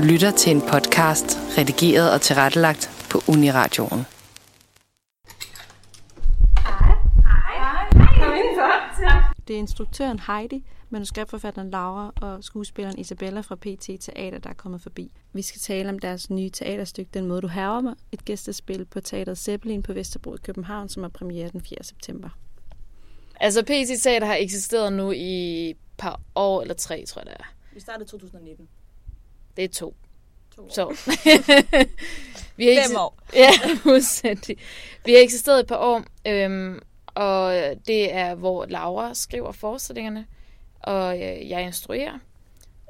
Du lytter til en podcast, redigeret og tilrettelagt på Uniradioen. Det er instruktøren Heidi, manuskriptforfatteren Laura og skuespilleren Isabella fra PT Teater, der er kommet forbi. Vi skal tale om deres nye teaterstykke Den måde du haver mig, et gæstespil på Teateret Zeppelin på Vesterbro i København, som er premiere den 4. september. Altså, PT Teater har eksisteret nu i et par år eller tre, tror jeg det er. Vi startede 2019. Det er to. To år. Så. vi har Fem år. Ja, fuldstændig. Vi har eksisteret et par år, øhm, og det er, hvor Laura skriver forestillingerne, og øh, jeg instruerer.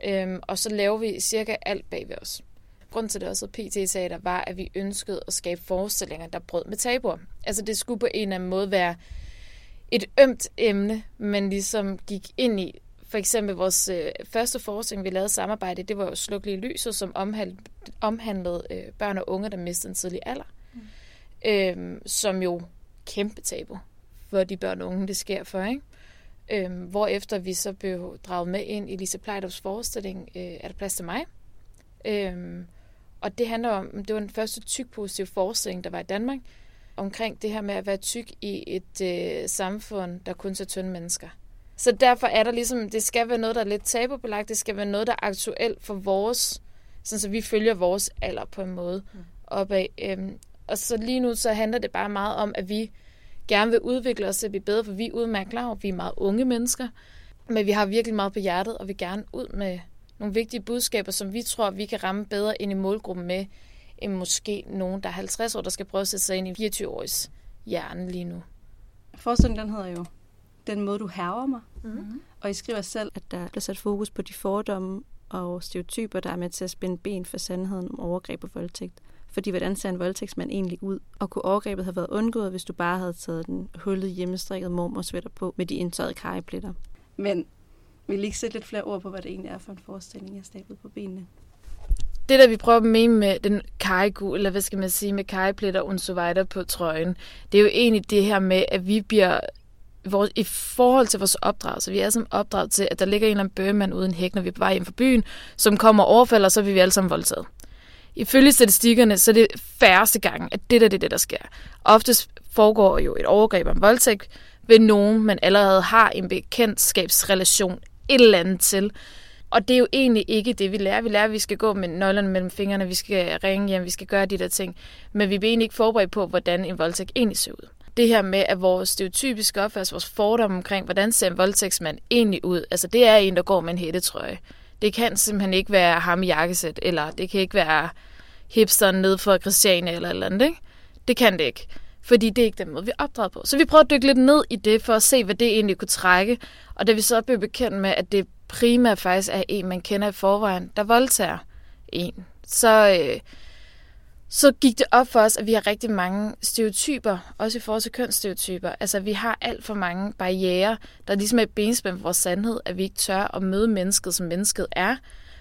Øhm, og så laver vi cirka alt bag ved os. Grunden til det også PT Teater var, at vi ønskede at skabe forestillinger, der brød med tabuer. Altså det skulle på en eller anden måde være et ømt emne, men ligesom gik ind i. For eksempel vores øh, første forestilling, vi lavede samarbejde, det var jo Slukkelige Lyset, som omhandlede, omhandlede øh, børn og unge, der mistede en tidlig alder. Mm. Øhm, som jo kæmpe tabu for de børn og unge, det sker for, ikke? Øhm, hvorefter vi så blev draget med ind i Lise Plejdovs forestilling, øh, Er der plads til mig? Øhm, og det handler om, det var den første tyk-positive forestilling, der var i Danmark, omkring det her med at være tyk i et øh, samfund, der kun ser tynde mennesker. Så derfor er der ligesom, det skal være noget, der er lidt tabubelagt, det skal være noget, der er aktuelt for vores, sådan så vi følger vores alder på en måde opad. Øhm, og så lige nu, så handler det bare meget om, at vi gerne vil udvikle os til at blive bedre, for vi er udmærket klar vi er meget unge mennesker, men vi har virkelig meget på hjertet, og vi gerne ud med nogle vigtige budskaber, som vi tror, vi kan ramme bedre ind i målgruppen med, end måske nogen, der er 50 år, der skal prøve at sætte sig ind i 24-åriges hjerne lige nu. Forestillingen den hedder jo Den måde du haver mig, Mm-hmm. og I skriver selv, at der bliver sat fokus på de fordomme og stereotyper, der er med til at spænde ben for sandheden om overgreb og voldtægt. Fordi hvordan ser en voldtægtsmand egentlig ud? Og kunne overgrebet have været undgået, hvis du bare havde taget den hullede hjemmestrikket mormorsvætter på med de indtørrede karrepletter? Men vil I ikke sætte lidt flere ord på, hvad det egentlig er for en forestilling, jeg stablet på benene? Det, der vi prøver at mene med den kajgu, eller hvad skal man sige, med kajepletter og så videre på trøjen, det er jo egentlig det her med, at vi bliver vores, i forhold til vores opdragelse, vi er som opdraget til, at der ligger en eller anden bøgemand uden hæk, når vi er på vej hjem fra byen, som kommer og overfalder, og så vil vi alle sammen voldtaget. Ifølge statistikkerne, så er det færreste gang, at det der det er det, der sker. Oftest foregår jo et overgreb om voldtægt ved nogen, man allerede har en bekendtskabsrelation et eller andet til. Og det er jo egentlig ikke det, vi lærer. Vi lærer, at vi skal gå med nøglerne mellem fingrene, vi skal ringe hjem, vi skal gøre de der ting. Men vi bliver egentlig ikke forberedt på, hvordan en voldtægt egentlig ser ud. Det her med, at vores stereotypiske opfattelse, vores fordomme omkring, hvordan ser en voldtægtsmand egentlig ud, altså det er en, der går med en hættetrøje. Det kan simpelthen ikke være ham i jakkesæt, eller det kan ikke være hipsteren nede for Christiania eller eller andet, ikke? Det kan det ikke. Fordi det er ikke den måde, vi er opdraget på. Så vi prøver at dykke lidt ned i det, for at se, hvad det egentlig kunne trække. Og da vi så blev bekendt med, at det primært faktisk er en, man kender i forvejen, der voldtager en, så, øh, så gik det op for os, at vi har rigtig mange stereotyper, også i forhold til kønsstereotyper. Altså, vi har alt for mange barriere, der ligesom er et benspænd for vores sandhed, at vi ikke tør at møde mennesket, som mennesket er.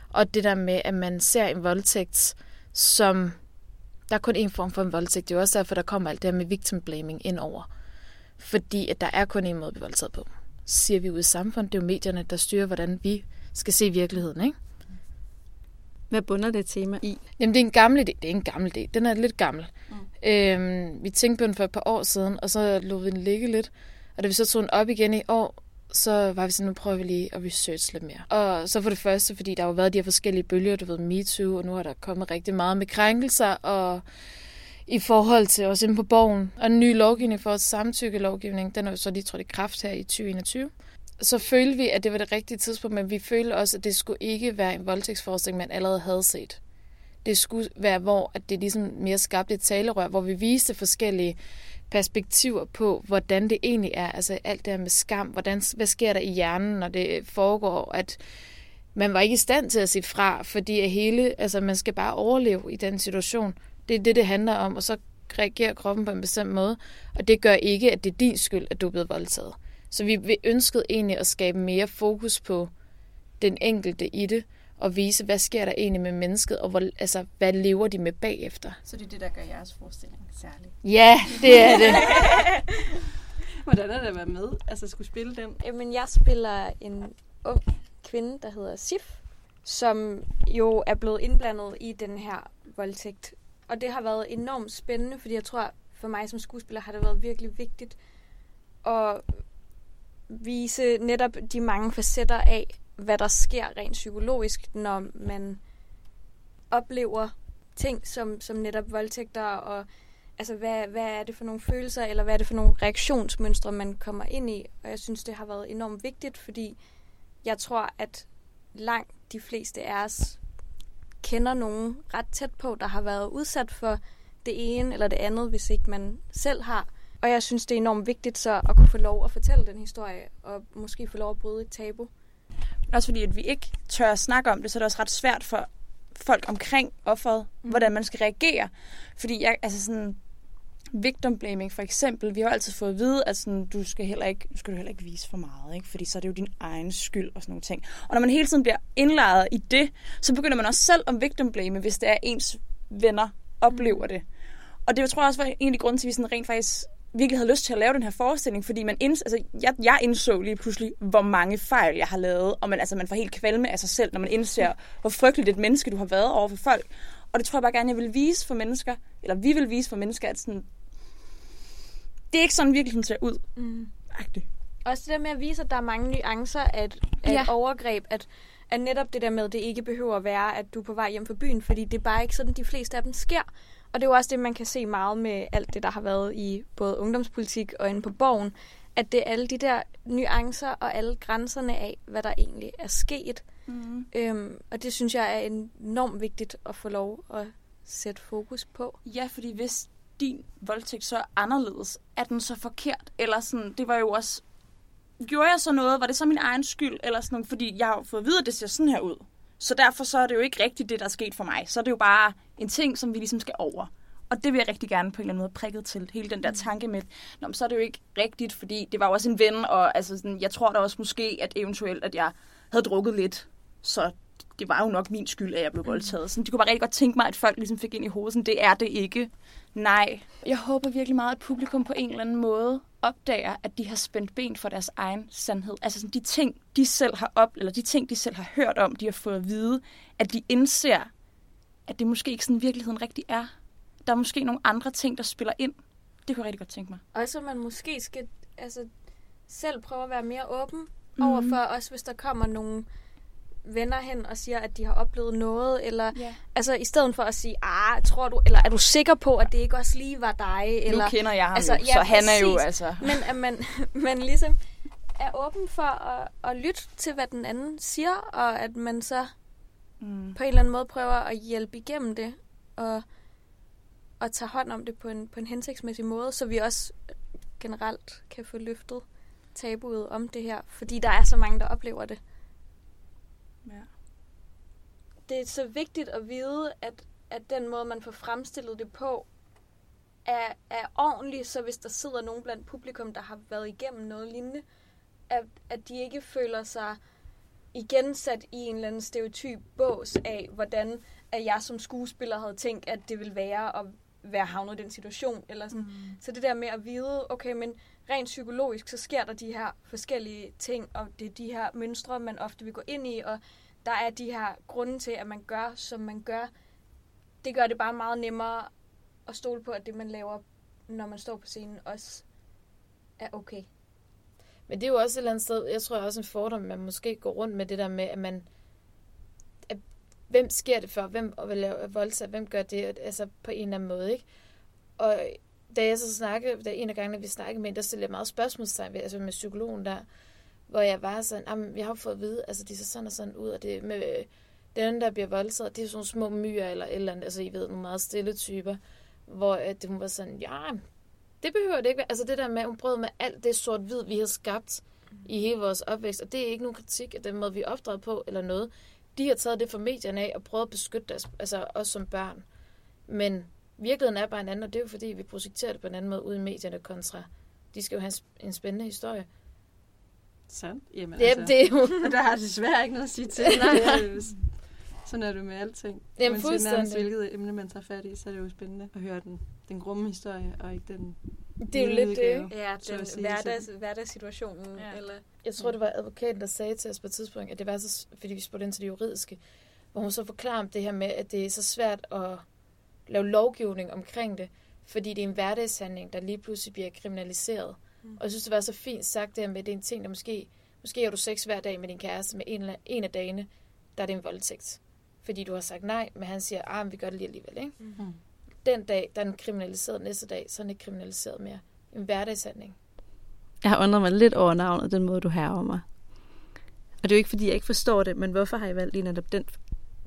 Og det der med, at man ser en voldtægt som... Der er kun en form for en voldtægt. Det er også derfor, der kommer alt det her med victim blaming ind over. Fordi at der er kun en måde at blive voldtaget på. Siger vi ud i samfundet, det er jo medierne, der styrer, hvordan vi skal se virkeligheden, ikke? Hvad bunder det tema i? Jamen, det er en gammel idé. Det er en gammel idé. Den er lidt gammel. Mm. Øhm, vi tænkte på den for et par år siden, og så lod vi den ligge lidt. Og da vi så tog den op igen i år, så var vi sådan, nu prøver vi lige at research lidt mere. Og så for det første, fordi der har jo været de her forskellige bølger, du ved, MeToo, og nu har der kommet rigtig meget med krænkelser, og i forhold til os inde på borgen, og en ny lovgivning for samtykkelovgivning, den er jo så lige trådt i kraft her i 2021 så følte vi, at det var det rigtige tidspunkt, men vi følte også, at det skulle ikke være en voldtægtsforskning, man allerede havde set. Det skulle være, hvor at det ligesom mere skabte et talerør, hvor vi viste forskellige perspektiver på, hvordan det egentlig er. Altså alt det her med skam, hvordan, hvad sker der i hjernen, når det foregår, at man var ikke i stand til at sige fra, fordi at hele, altså man skal bare overleve i den situation. Det er det, det handler om, og så reagerer kroppen på en bestemt måde, og det gør ikke, at det er din skyld, at du er blevet voldtaget. Så vi vi ønskede egentlig at skabe mere fokus på den enkelte i det, og vise, hvad sker der egentlig med mennesket, og hvor, altså, hvad lever de med bagefter. Så det er det, der gør jeres forestilling særlig. Ja, det er det. Hvordan er det at være med? Altså skulle spille den? Jamen, jeg spiller en ung kvinde, der hedder Sif, som jo er blevet indblandet i den her voldtægt. Og det har været enormt spændende, fordi jeg tror, for mig som skuespiller har det været virkelig vigtigt at vise netop de mange facetter af, hvad der sker rent psykologisk, når man oplever ting som, som netop voldtægter, og altså, hvad, hvad er det for nogle følelser, eller hvad er det for nogle reaktionsmønstre, man kommer ind i. Og jeg synes, det har været enormt vigtigt, fordi jeg tror, at langt de fleste af os kender nogen ret tæt på, der har været udsat for det ene eller det andet, hvis ikke man selv har. Og jeg synes, det er enormt vigtigt så at kunne få lov at fortælle den historie, og måske få lov at bryde et tabu. Også fordi, at vi ikke tør at snakke om det, så er det også ret svært for folk omkring offeret, mm. hvordan man skal reagere. Fordi jeg, altså sådan, victim blaming for eksempel, vi har altid fået at vide, at sådan, du skal heller ikke, du skal du heller ikke vise for meget, ikke? fordi så er det jo din egen skyld og sådan nogle ting. Og når man hele tiden bliver indlejret i det, så begynder man også selv at victim blame, hvis det er ens venner oplever det. Og det tror jeg også var en af de grunde til, at vi sådan rent faktisk virkelig havde lyst til at lave den her forestilling, fordi man inds, altså, jeg, jeg indså lige pludselig, hvor mange fejl jeg har lavet, og man, altså, man får helt kvalme af sig selv, når man indser, hvor frygteligt et menneske du har været over for folk. Og det tror jeg bare gerne, jeg vil vise for mennesker, eller vi vil vise for mennesker, at sådan, det er ikke sådan virkeligheden ser ud. Mm. Agtigt. Også det der med at vise, at der er mange nuancer af et, af ja. et overgreb, at, at netop det der med, at det ikke behøver at være, at du er på vej hjem fra byen, fordi det er bare ikke sådan, de fleste af dem sker. Og det er jo også det, man kan se meget med alt det, der har været i både ungdomspolitik og inde på borgen, at det er alle de der nuancer og alle grænserne af, hvad der egentlig er sket. Mm. Øhm, og det synes jeg er enormt vigtigt at få lov at sætte fokus på. Ja, fordi hvis din voldtægt så er anderledes, er den så forkert? Eller sådan, det var jo også, gjorde jeg så noget? Var det så min egen skyld? Eller sådan, fordi jeg har fået at vide, at det ser sådan her ud. Så derfor så er det jo ikke rigtigt det, der er sket for mig. Så er det jo bare en ting, som vi ligesom skal over. Og det vil jeg rigtig gerne på en eller anden måde prikket til. Hele den der mm. tanke med, Nå, så er det jo ikke rigtigt, fordi det var jo også en ven, og altså sådan, jeg tror da også måske, at eventuelt, at jeg havde drukket lidt, så det var jo nok min skyld, at jeg blev mm. voldtaget. Så de kunne bare rigtig godt tænke mig, at folk ligesom fik ind i hovedet, sådan, det er det ikke. Nej. Jeg håber virkelig meget, at publikum på en eller anden måde opdager, at de har spændt ben for deres egen sandhed. Altså sådan, de ting, de selv har op, eller de ting, de selv har hørt om, de har fået at vide, at de indser, at det måske ikke sådan virkeligheden rigtig er. Der er måske nogle andre ting, der spiller ind. Det kunne jeg rigtig godt tænke mig. Og så man måske skal altså, selv prøve at være mere åben mm. overfor, også hvis der kommer nogle venner hen og siger, at de har oplevet noget, eller yeah. altså i stedet for at sige, ah, tror du, eller er du sikker på, at det ikke også lige var dig? Eller, nu kender jeg ham altså, jo, ja, så han præcis, er jo altså... Men at man, man ligesom er åben for at, at lytte til, hvad den anden siger, og at man så mm. på en eller anden måde prøver at hjælpe igennem det, og, og tage hånd om det på en, på en hensigtsmæssig måde, så vi også generelt kan få løftet tabuet om det her, fordi der er så mange, der oplever det. Ja. Det er så vigtigt at vide, at, at den måde, man får fremstillet det på, er, er ordentlig, så hvis der sidder nogen blandt publikum, der har været igennem noget lignende, at, at de ikke føler sig igen sat i en eller anden stereotyp bås af, hvordan at jeg som skuespiller havde tænkt, at det ville være at være havnet i den situation. Eller sådan. Mm. Så det der med at vide, okay, men rent psykologisk, så sker der de her forskellige ting, og det er de her mønstre, man ofte vil gå ind i, og der er de her grunde til, at man gør, som man gør. Det gør det bare meget nemmere at stole på, at det, man laver, når man står på scenen, også er okay. Men det er jo også et eller andet sted, jeg tror også en fordom, man måske går rundt med det der med, at man, hvem sker det for, hvem vil lave voldtægt, hvem gør det, altså på en eller anden måde, ikke? Og da jeg så snakkede, da en af gangene vi snakkede med, der stillede jeg meget spørgsmålstegn ved, altså med psykologen der, hvor jeg var sådan, jeg har fået at vide, altså de ser sådan og sådan ud, og det med den, der bliver voldtaget, det er sådan nogle små myrer eller et eller andet, altså I ved, nogle meget stille typer, hvor at det, hun var sådan, ja, det behøver det ikke Altså det der med, hun brød med alt det sort-hvid, vi har skabt i hele vores opvækst, og det er ikke nogen kritik af den måde, vi er opdraget på eller noget. De har taget det fra medierne af og prøvet at beskytte deres, altså os som børn. Men virkeligheden er bare en anden, og det er jo fordi, vi projekterer det på en anden måde ud i medierne kontra, de skal jo have en spændende historie. Sandt? Jamen, Jamen altså, det er jo... og der har desværre ikke noget at sige til. Nej. Sådan er det med alting. Jamen, siger nærmest, hvilket emne man tager fat i, så er det jo spændende at høre den, den grumme historie, og ikke den Det er jo lidt det. Ja, at den hverdags, hverdagssituationen. Ja. Eller, Jeg tror, det var advokaten, der sagde til os på et tidspunkt, at det var så, fordi vi spurgte ind til det juridiske, hvor hun så forklarer om det her med, at det er så svært at lave lovgivning omkring det, fordi det er en hverdagshandling, der lige pludselig bliver kriminaliseret. Mm. Og jeg synes, det var så fint sagt det her med, at det er en ting, der måske, måske har du sex hver dag med din kæreste, med en, en af dagene, der er det en voldtægt. Fordi du har sagt nej, men han siger, ah, men vi gør det lige alligevel. Ikke? Mm. Den dag, der er den kriminaliseret næste dag, så er den ikke kriminaliseret mere. En hverdagshandling. Jeg har undret mig lidt over navnet, den måde, du herrer mig. Og det er jo ikke, fordi jeg ikke forstår det, men hvorfor har I valgt lige netop den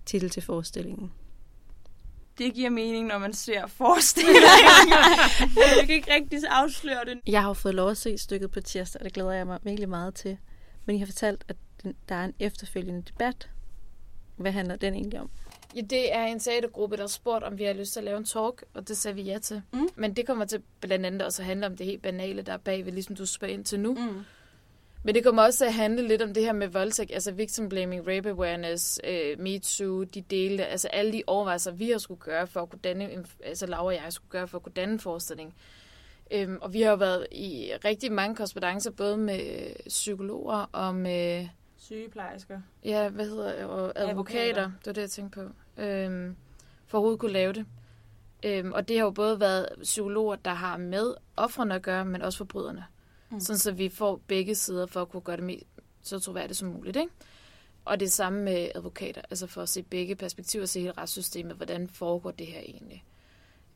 titel til forestillingen? Det giver mening, når man ser forestillingen. jeg kan ikke rigtig afsløre det. Jeg har jo fået lov at se stykket på tirsdag, og det glæder jeg mig virkelig meget til. Men I har fortalt, at der er en efterfølgende debat. Hvad handler den egentlig om? Ja, det er en teatergruppe, der har spurgt, om vi har lyst til at lave en talk, og det sagde vi ja til. Mm. Men det kommer til blandt andet også at handle om det helt banale, der er bagved, ligesom du spørger ind til nu. Mm. Men det kommer også til at handle lidt om det her med voldtægt, altså victim blaming, rape awareness, øh, me too, de dele, altså alle de overvejelser, vi har skulle gøre for at kunne danne, altså Laura og jeg skulle gøre for at kunne danne forestilling. Øhm, og vi har jo været i rigtig mange korrespondencer, både med psykologer og med Sygeplejersker. Ja, hvad hedder? Og advokater. Advokater. advokater. Det var det, jeg tænkte på. Øhm, for at overhovedet kunne lave det. Øhm, og det har jo både været psykologer, der har med offrene at gøre, men også forbryderne. Mm. Sådan så vi får begge sider for at kunne gøre det mest så troværdigt som muligt. Ikke? Og det samme med advokater, altså for at se begge perspektiver, se hele retssystemet, hvordan foregår det her egentlig.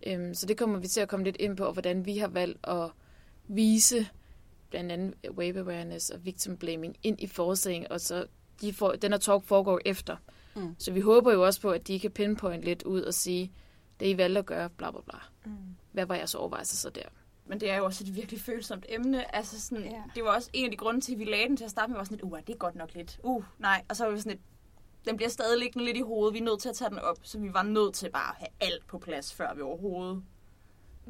Øhm, så det kommer vi til at komme lidt ind på, og hvordan vi har valgt at vise blandt andet wave awareness og victim blaming ind i forestillingen, og så de får, den her talk foregår efter. Mm. Mm. Så vi håber jo også på, at de kan pinpoint lidt ud og sige, det I valgte at gøre, bla bla bla. Mm. Hvad var jeres overvejelser så der? Men det er jo også et virkelig følsomt emne. Altså sådan, ja. Det var også en af de grunde til, at vi lagde den til at starte med. Var sådan lidt, uh, det er godt nok lidt. Uh, nej. Og så var vi sådan lidt, den bliver stadig liggende lidt i hovedet. Vi er nødt til at tage den op. Så vi var nødt til bare at have alt på plads, før vi overhovedet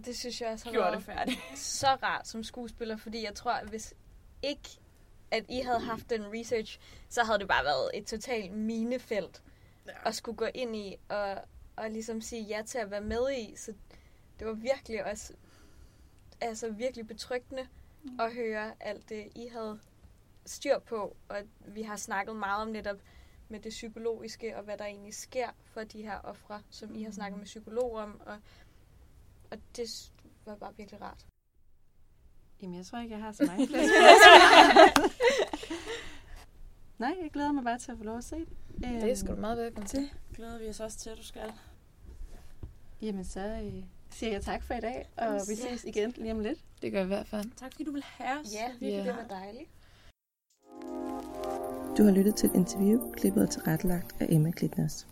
det synes jeg også har gjorde været det færdigt. så rart som skuespiller, fordi jeg tror, at hvis ikke at I havde haft den research, så havde det bare været et totalt minefelt Ja. at skulle gå ind i og, og ligesom sige ja til at være med i. Så det var virkelig også altså virkelig betryggende at høre alt det, I havde styr på. Og vi har snakket meget om netop med det psykologiske og hvad der egentlig sker for de her ofre, som I har snakket med psykologer om. Og, og det var bare virkelig rart. Jamen, jeg tror ikke, jeg har så mange flere Nej, jeg glæder mig bare til at få lov at se det. Øhm, Det skal du meget velkommen til. Glæder vi os også til, at du skal. Jamen, så øh, siger jeg tak for i dag, og vi ses igen lige om lidt. Det gør jeg i hvert fald. Tak fordi du vil have os. Ja, virkelig, Ja. det var dejligt. Du har lyttet til et interview, klippet og tilrettelagt af Emma Klitners.